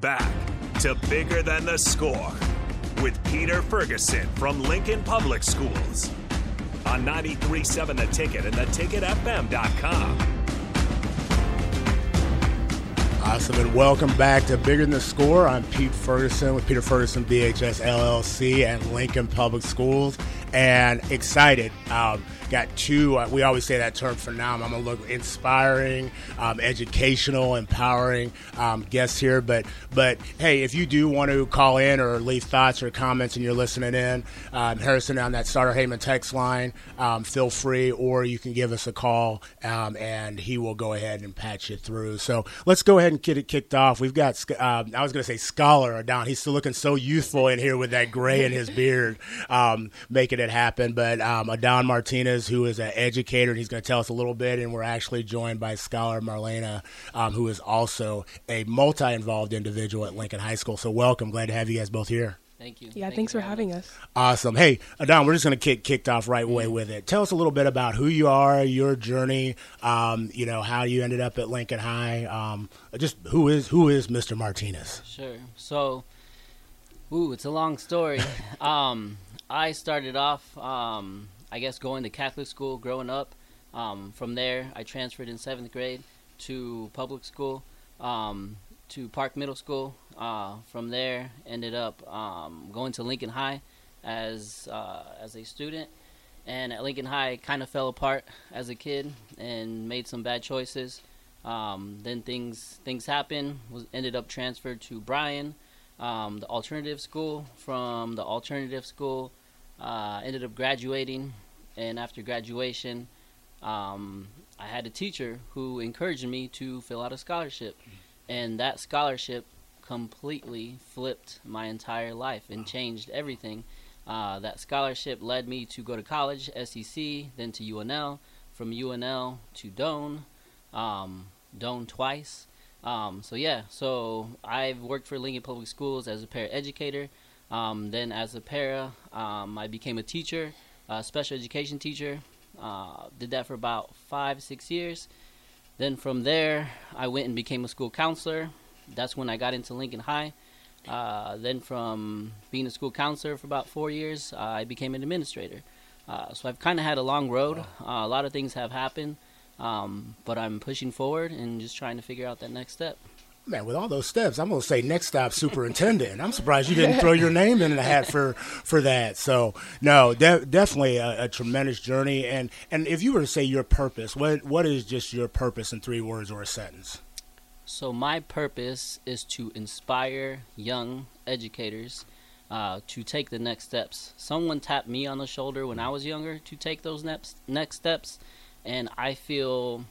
back to Bigger Than the Score with Peter Ferguson from Lincoln Public Schools on 93.7 The Ticket and theticketfm.com. Awesome, and welcome back to Bigger Than the Score. I'm Pete Ferguson with Peter Ferguson BHS LLC and Lincoln Public Schools, and excited. Um, got two. Uh, we always say that term for now. I'm gonna look inspiring, um, educational, empowering um, guests here. But but hey, if you do want to call in or leave thoughts or comments and you're listening in, um, Harrison on that Starter Heyman text line, um, feel free, or you can give us a call um, and he will go ahead and patch you through. So let's go ahead and get it kicked off. We've got um, I was gonna say Scholar down. He's still looking so youthful in here with that gray in his beard, making it happen. But Adan Martinez who is an educator, and he's going to tell us a little bit. And we're actually joined by Scholar Marlana, um, who is also a multi-involved individual at Lincoln High School. So welcome. Glad to have you guys both here. Thank you. Yeah, Thank thanks you for having much. us. Awesome. Hey, Adan, we're just going to kick kicked off right away with it. Tell us a little bit about who you are, your journey, um, you know, how you ended up at Lincoln High. Um, just who is who is Mr. Martinez? Sure. So, ooh, it's a long story. um, I started off um, I guess going to Catholic school growing up. Um, from there, I transferred in seventh grade to public school, um, to Park Middle School. Uh, from there, ended up um, going to Lincoln High as uh, as a student. And at Lincoln High, kind of fell apart as a kid and made some bad choices. Um, then things things happened. Was ended up transferred to Bryan, um, the alternative school. From the alternative school, uh, ended up graduating, and after graduation, um, I had a teacher who encouraged me to fill out a scholarship, and that scholarship completely flipped my entire life and changed everything. Uh, that scholarship led me to go to college, SEC, then to UNL, from UNL to Doane, um, Doane twice. Um, so yeah, so I've worked for Lincoln Public Schools as a paraeducator. Um, then, as a para, um, I became a teacher, a special education teacher. Uh, did that for about five, six years. Then from there, I went and became a school counselor. That's when I got into Lincoln High. Uh, then, from being a school counselor for about four years, uh, I became an administrator. Uh, so I've kind of had a long road. Uh, a lot of things have happened, um, but I'm pushing forward and just trying to figure out that next step. Man, with all those steps, I'm to say next stop superintendent. I'm surprised you didn't throw your name in the hat for for that. So no, de- definitely a, a, tremendous journey. And and if you were to say your purpose, what what is just your purpose in three words or a sentence? So my purpose is to inspire young educators uh, to take the next steps. Someone tapped me on the shoulder when I was younger to take those next next steps, and I feel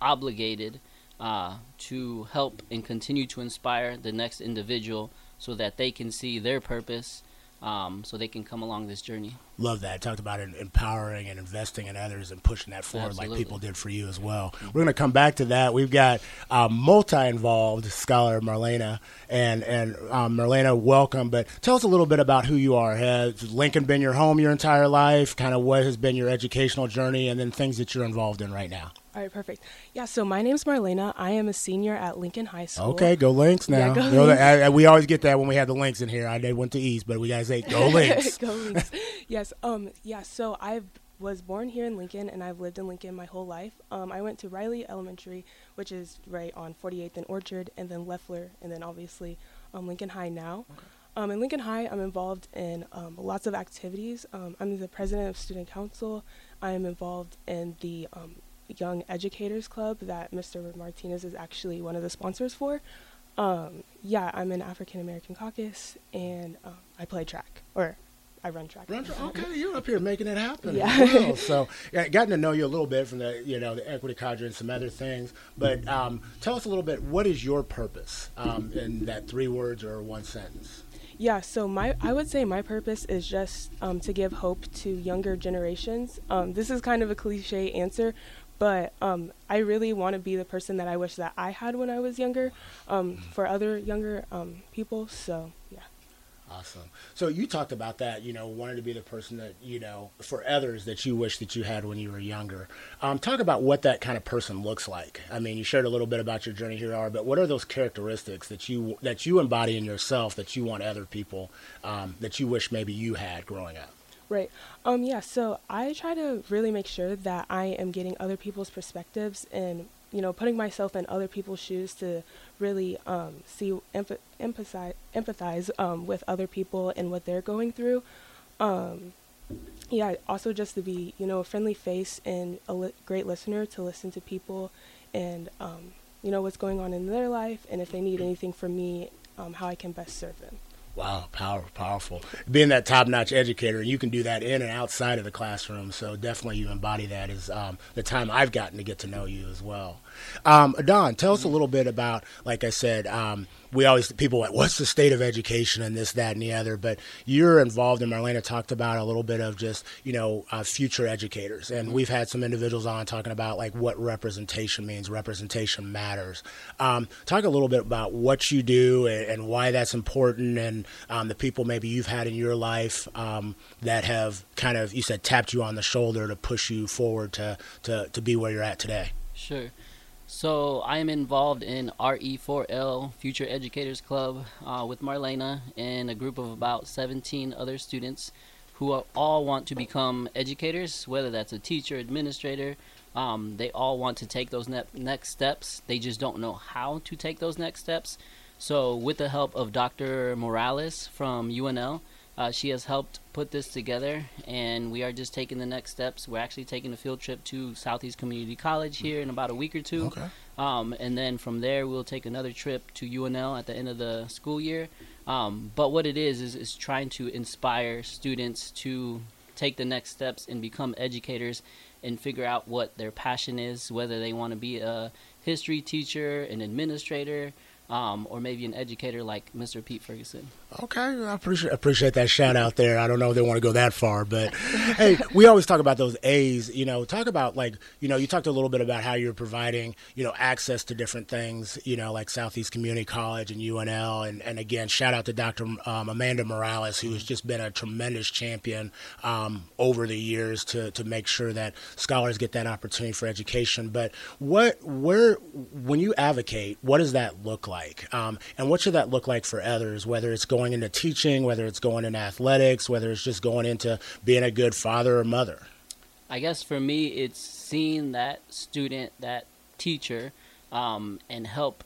obligated uh, to help and continue to inspire the next individual so that they can see their purpose um, so they can come along this journey. Love that. Talked about empowering and investing in others and pushing that forward Absolutely. like people did for you as well. Mm-hmm. We're going to come back to that. We've got uh, multi-involved scholar Marlana, and and um, Marlana, welcome. But tell us a little bit about who you are. Has Lincoln been your home your entire life? Kind of what has been your educational journey, and then things that you're involved in right now. All right, perfect. Yeah, so my name's Marlana. I am a senior at Lincoln High School. Okay, go Links now. Yeah, go you know, Links. I, I, we always get that when we had the Links in here. I did went to East, but we guys say go Links. go Links. yes. Um. Yeah. So I was born here in Lincoln, and I've lived in Lincoln my whole life. Um. I went to Riley Elementary, which is right on 48th and Orchard, and then Lefler, and then obviously um, Lincoln High now. Okay. Um, in Lincoln High, I'm involved in um, lots of activities. Um, I'm the president of student council. I am involved in the um, Young Educators Club that Mr. Martinez is actually one of the sponsors for. Um, yeah, I'm an African American caucus, and um, I play track, or I run track. Run track. Okay, you're up here making it happen. Yeah. Well. so, yeah, gotten to know you a little bit from the, you know, the equity cadre and some other things. But um, tell us a little bit. What is your purpose um, in that three words or one sentence? Yeah, so my I would say my purpose is just um, to give hope to younger generations. Um, this is kind of a cliche answer, but um, I really want to be the person that I wish that I had when I was younger um, for other younger um, people. So yeah. Awesome. So you talked about that, you know, wanting to be the person that, you know, for others that you wish that you had when you were younger. Um, talk about what that kind of person looks like. I mean, you shared a little bit about your journey here, are, but what are those characteristics that you that you embody in yourself that you want other people um, that you wish maybe you had growing up? Right. Um. Yeah. So I try to really make sure that I am getting other people's perspectives and you know putting myself in other people's shoes to really um, see empath- empathize empathize um, with other people and what they're going through. Um, yeah. Also, just to be you know a friendly face and a li- great listener to listen to people and um, you know what's going on in their life and if they need anything from me, um, how I can best serve them. Wow, powerful, powerful. Being that top-notch educator, and you can do that in and outside of the classroom. So definitely, you embody that. Is um, the time I've gotten to get to know you as well. Um, Don, tell us a little bit about, like I said, um, we always people like, what's the state of education and this, that, and the other. But you're involved, and Marlana talked about a little bit of just you know uh, future educators, and we've had some individuals on talking about like what representation means. Representation matters. Um, talk a little bit about what you do and, and why that's important, and um, the people maybe you've had in your life um, that have kind of you said tapped you on the shoulder to push you forward to to to be where you're at today. Sure. So I am involved in RE4L Future Educators Club uh, with Marlana and a group of about 17 other students who all want to become educators, whether that's a teacher, administrator. Um, they all want to take those ne- next steps. They just don't know how to take those next steps. So, with the help of Dr. Morales from UNL, uh, she has helped put this together, and we are just taking the next steps. We're actually taking a field trip to Southeast Community College here in about a week or two. Okay. Um, and then from there, we'll take another trip to UNL at the end of the school year. Um, but what it is, is, is trying to inspire students to take the next steps and become educators and figure out what their passion is, whether they want to be a history teacher, an administrator, um, or maybe an educator like Mr. Pete Ferguson. Okay, I appreciate appreciate that shout out there. I don't know if they want to go that far, but hey, we always talk about those A's. You know, talk about like you know, you talked a little bit about how you're providing you know access to different things. You know, like Southeast Community College and UNL, and and again, shout out to Dr. Um, Amanda Morales, who has just been a tremendous champion um, over the years to to make sure that scholars get that opportunity for education. But what where when you advocate, what does that look like, um, and what should that look like for others? Whether it's going into teaching, whether it's going into athletics, whether it's just going into being a good father or mother? I guess for me, it's seeing that student, that teacher, um, and help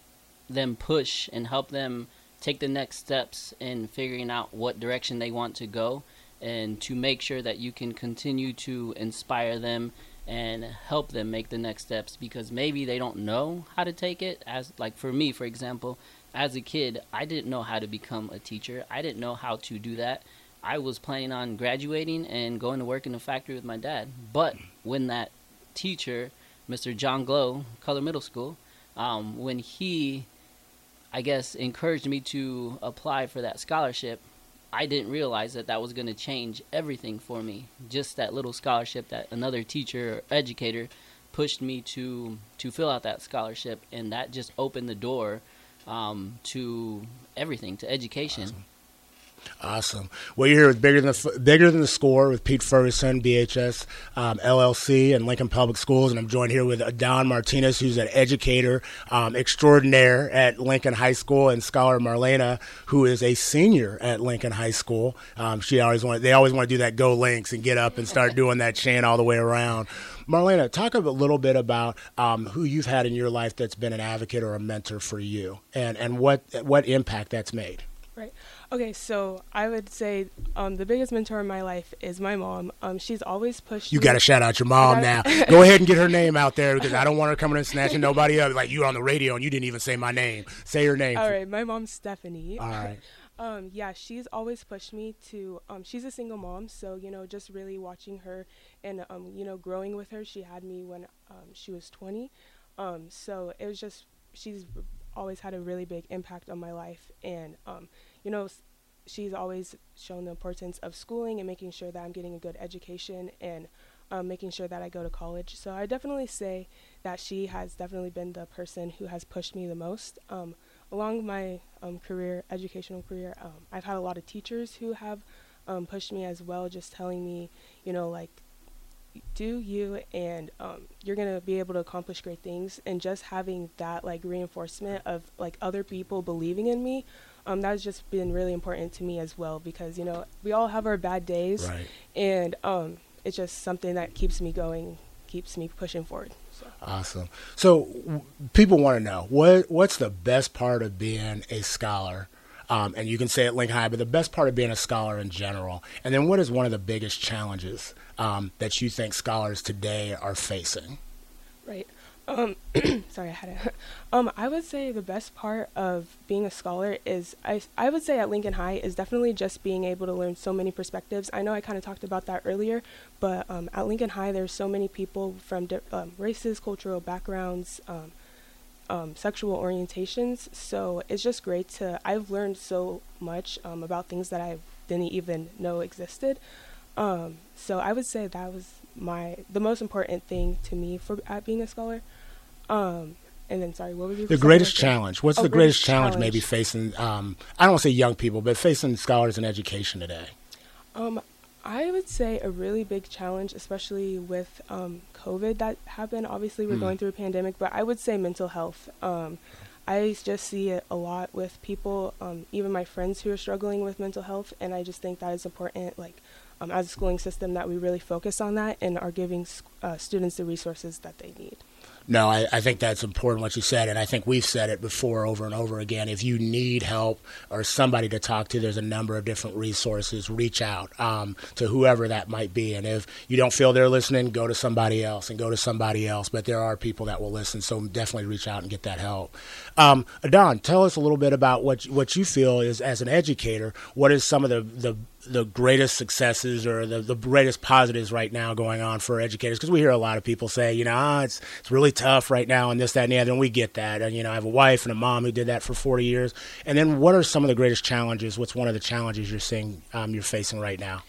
them push and help them take the next steps in figuring out what direction they want to go, and to make sure that you can continue to inspire them and help them make the next steps because maybe they don't know how to take it. As like for me, for example, as a kid, I didn't know how to become a teacher. I didn't know how to do that. I was planning on graduating and going to work in a factory with my dad. But when that teacher, Mr. John Glow, Culler Middle School, um, when he, I guess, encouraged me to apply for that scholarship, I didn't realize that that was going to change everything for me. Just that little scholarship that another teacher or educator pushed me to to fill out that scholarship, and that just opened the door um, to everything, to education. Awesome. Awesome. Well, you're here with bigger than the bigger than the score with Pete Ferguson, BHS um, LLC, and Lincoln Public Schools, and I'm joined here with Don Martinez, who's an educator um, extraordinaire at Lincoln High School, and Scholar Marlana, who is a senior at Lincoln High School. Um, she always want they always want to do that go links and get up and start doing that chant all the way around. Marlana, talk a little bit about um, who you've had in your life that's been an advocate or a mentor for you, and and what what impact that's made. Right. Okay, so I would say um, the biggest mentor in my life is my mom. Um, she's always pushed. You got to shout out your mom now. Go ahead and get her name out there because I don't want her coming and snatching nobody up. Like you on the radio and you didn't even say my name. Say her name. All right, my mom's Stephanie. All right. Um, yeah, she's always pushed me to. Um, she's a single mom, so you know, just really watching her and um, you know, growing with her. She had me when um, she was 20, um, so it was just she's always had a really big impact on my life, and um, you know, she's always shown the importance of schooling and making sure that I'm getting a good education and um, making sure that I go to college. So I definitely say that she has definitely been the person who has pushed me the most. Along my um, career, educational career, um, I've had a lot of teachers who have um, pushed me as well, just telling me, you know, like, do you and um, you're gonna be able to accomplish great things and just having that like reinforcement of like other people believing in me um, that's just been really important to me as well because you know we all have our bad days Right. and um, it's just something that keeps me going keeps me pushing forward so. Awesome. So w- people want to know what what's the best part of being a scholar, um, and you can say at Lincoln High, but the best part of being a scholar in general, and then what is one of the biggest challenges um, that you think scholars today are facing? Right. Um, sorry, I had it. Um, I would say the best part of being a scholar is I, I would say at Lincoln High is definitely just being able to learn so many perspectives. I know I kind of talked about that earlier, but um, at Lincoln High there's so many people from di- um, races, cultural backgrounds, um, um, sexual orientations. So it's just great to. I've learned so much um, about things that I didn't even know existed. Um, so I would say that was my the most important thing to me for at being a scholar. Um, and then sorry, what was your The greatest question? challenge. What's Oh, the greatest greatest challenge, challenge. maybe facing? Um, I don't want to say young people, but facing scholars in education today. I would say a really big challenge, especially with um, COVID that happened. Obviously, we're Mm. going through a pandemic, but I would say mental health. Um, I just see it a lot with people, um, even my friends who are struggling with mental health, and I just think that is important, like um, as a schooling system, that we really focus on that and are giving uh, students the resources that they need. No, I, I think that's important what you said, and I think we've said it before over and over again. If you need help or somebody to talk to, there's a number of different resources. Reach out um, to whoever that might be, and if you don't feel they're listening, go to somebody else and go to somebody else. But there are people that will listen, so definitely reach out and get that help. Um, Adan, tell us a little bit about what what you feel is as an educator. What is some of the the the greatest successes or the, the greatest positives right now going on for educators? Because we hear a lot of people say, you know, ah, it's it's really tough right now and this, that, and the other, and we get that. And you know, I have a wife and a mom who did that for 40 years. And then, what are some of the greatest challenges? What's one of the challenges you're seeing um, you're facing right now?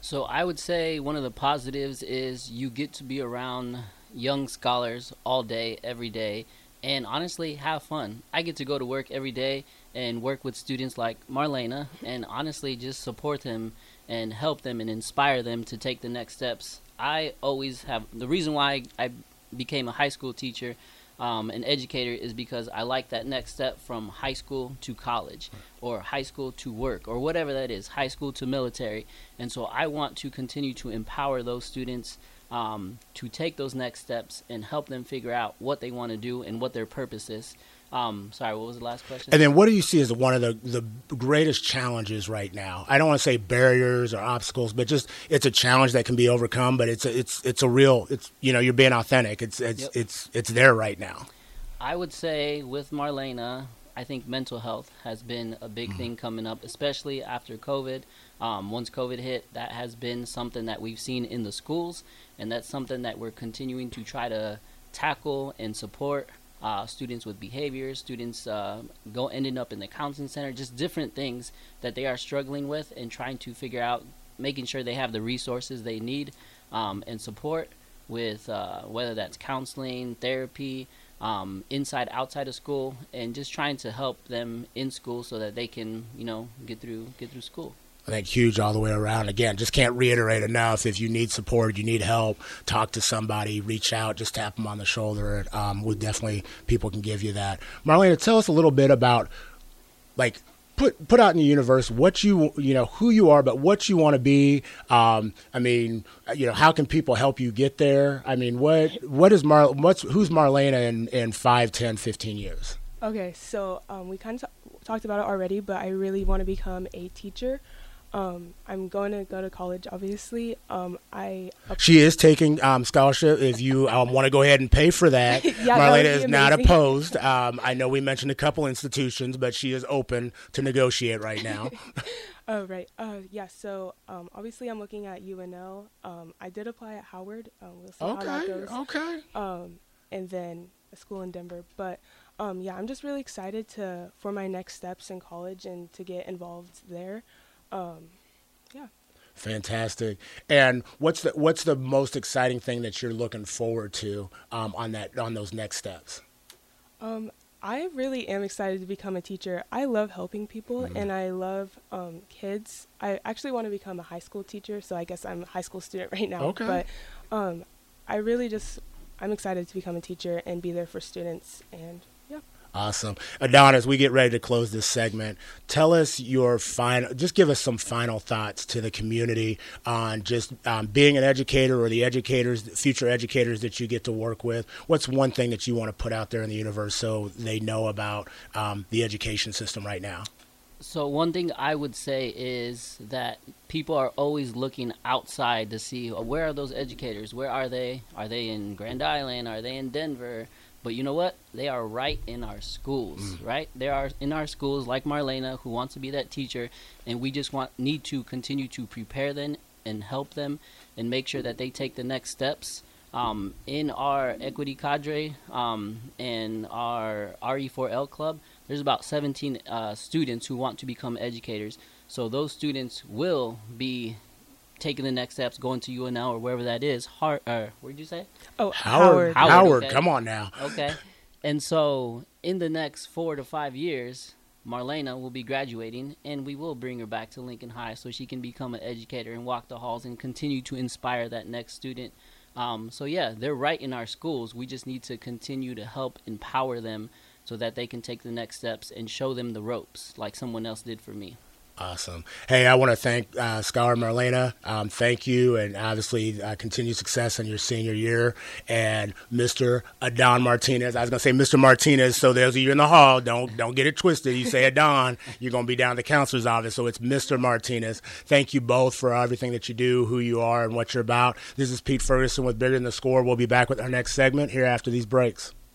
So I would say one of the positives is you get to be around young scholars all day, every day, and honestly have fun. I get to go to work every day and work with students like Marlana and honestly just support them and help them and inspire them to take the next steps. I always have the reason why I became a high school teacher um, an educator is because I like that next step from high school to college or high school to work or whatever that is, high school to military. And so I want to continue to empower those students um, to take those next steps and help them figure out what they want to do and what their purpose is. Um, sorry, what was the last question? And then, what do you see as one of the, the greatest challenges right now? I don't want to say barriers or obstacles, but just it's a challenge that can be overcome. But it's a, it's it's a real it's you know you're being authentic. It's it's Yep. it's it's there right now. I would say with Marlana, I think mental health has been a big thing coming up, especially after COVID. Um, once COVID hit, that has been something that we've seen in the schools, and that's something that we're continuing to try to tackle and support uh, students with behaviors, students uh, go ending up in the counseling center, just different things that they are struggling with, and trying to figure out, making sure they have the resources they need um, and support with uh, whether that's counseling, therapy, um, inside, outside of school, and just trying to help them in school so that they can, you know, get through get through school. I think huge all the way around. Again, just can't reiterate enough. If you need support, you need help, talk to somebody, reach out, just tap them on the shoulder. Um, we definitely people can give you that. Marlana, tell us a little bit about like put put out in the universe what you you know who you are, but what you want to be. Um, I mean, you know, how can people help you get there? I mean, what what is Mar? What's who's Marlana in in five, ten, fifteen years? Okay, so um, we kind of talked about it already, but I really want to become a teacher. Um, I'm going to go to college, obviously. Um, I She is taking um, scholarship. If you um, want to go ahead and pay for that, Yeah, that Marlana be is not opposed. Um, I know we mentioned a couple institutions, but she is open to negotiate right now. Oh right. Uh, yeah. So um, obviously, I'm looking at UNL. Um, I did apply at Howard. Um, we'll see how that goes. okay. Um, and then a school in Denver. But um, yeah, I'm just really excited to for my next steps in college and to get involved there. Um, yeah. Fantastic. And what's the what's the most exciting thing that you're looking forward to um, on that on those next steps? Um, I really am excited to become a teacher. I love helping people Mm-hmm. and I love um, kids. I actually want to become a high school teacher, so I guess I'm a high school student right now. Okay. But um, I really just, I'm excited to become a teacher and be there for students. And. Awesome. Adan, as we get ready to close this segment, tell us your final, just give us some final thoughts to the community on just um, being an educator or the educators, future educators that you get to work with. What's one thing that you want to put out there in the universe so they know about um, the education system right now? So one thing I would say is that people are always looking outside to see where are those educators? Where are they? Are they in Grand Island? Are they in Denver? But you know what? They are right in our schools, right? They are in our schools, like Marlana, who wants to be that teacher, and we just want need to continue to prepare them and help them and make sure that they take the next steps. Um, in our equity cadre um, and our RE4L club, there's about 17 uh, students who want to become educators. So those students will be taking the next steps, going to UNL or wherever that is. Har- uh, what did you say? Oh, Howard, Howard. Howard, Howard, okay. come on now. Okay. and so in the next four to five years, Marlana will be graduating, and we will bring her back to Lincoln High so she can become an educator and walk the halls and continue to inspire that next student. Um, so yeah, they're right in our schools. We just need to continue to help empower them so that they can take the next steps and show them the ropes, like someone else did for me. Awesome. Hey, I want to thank uh, Scholar Marlana. Um, thank you, and obviously uh, continued success in your senior year. And Mr. Adan Martinez. I was going to say Mr. Martinez. So of you in the hall, don't don't get it twisted. You say Adan, you're going to be down the counselor's office. So it's Mr. Martinez. Thank you both for everything that you do, who you are, and what you're about. This is Pete Ferguson with Bigger Than the Score. We'll be back with our next segment here after these breaks.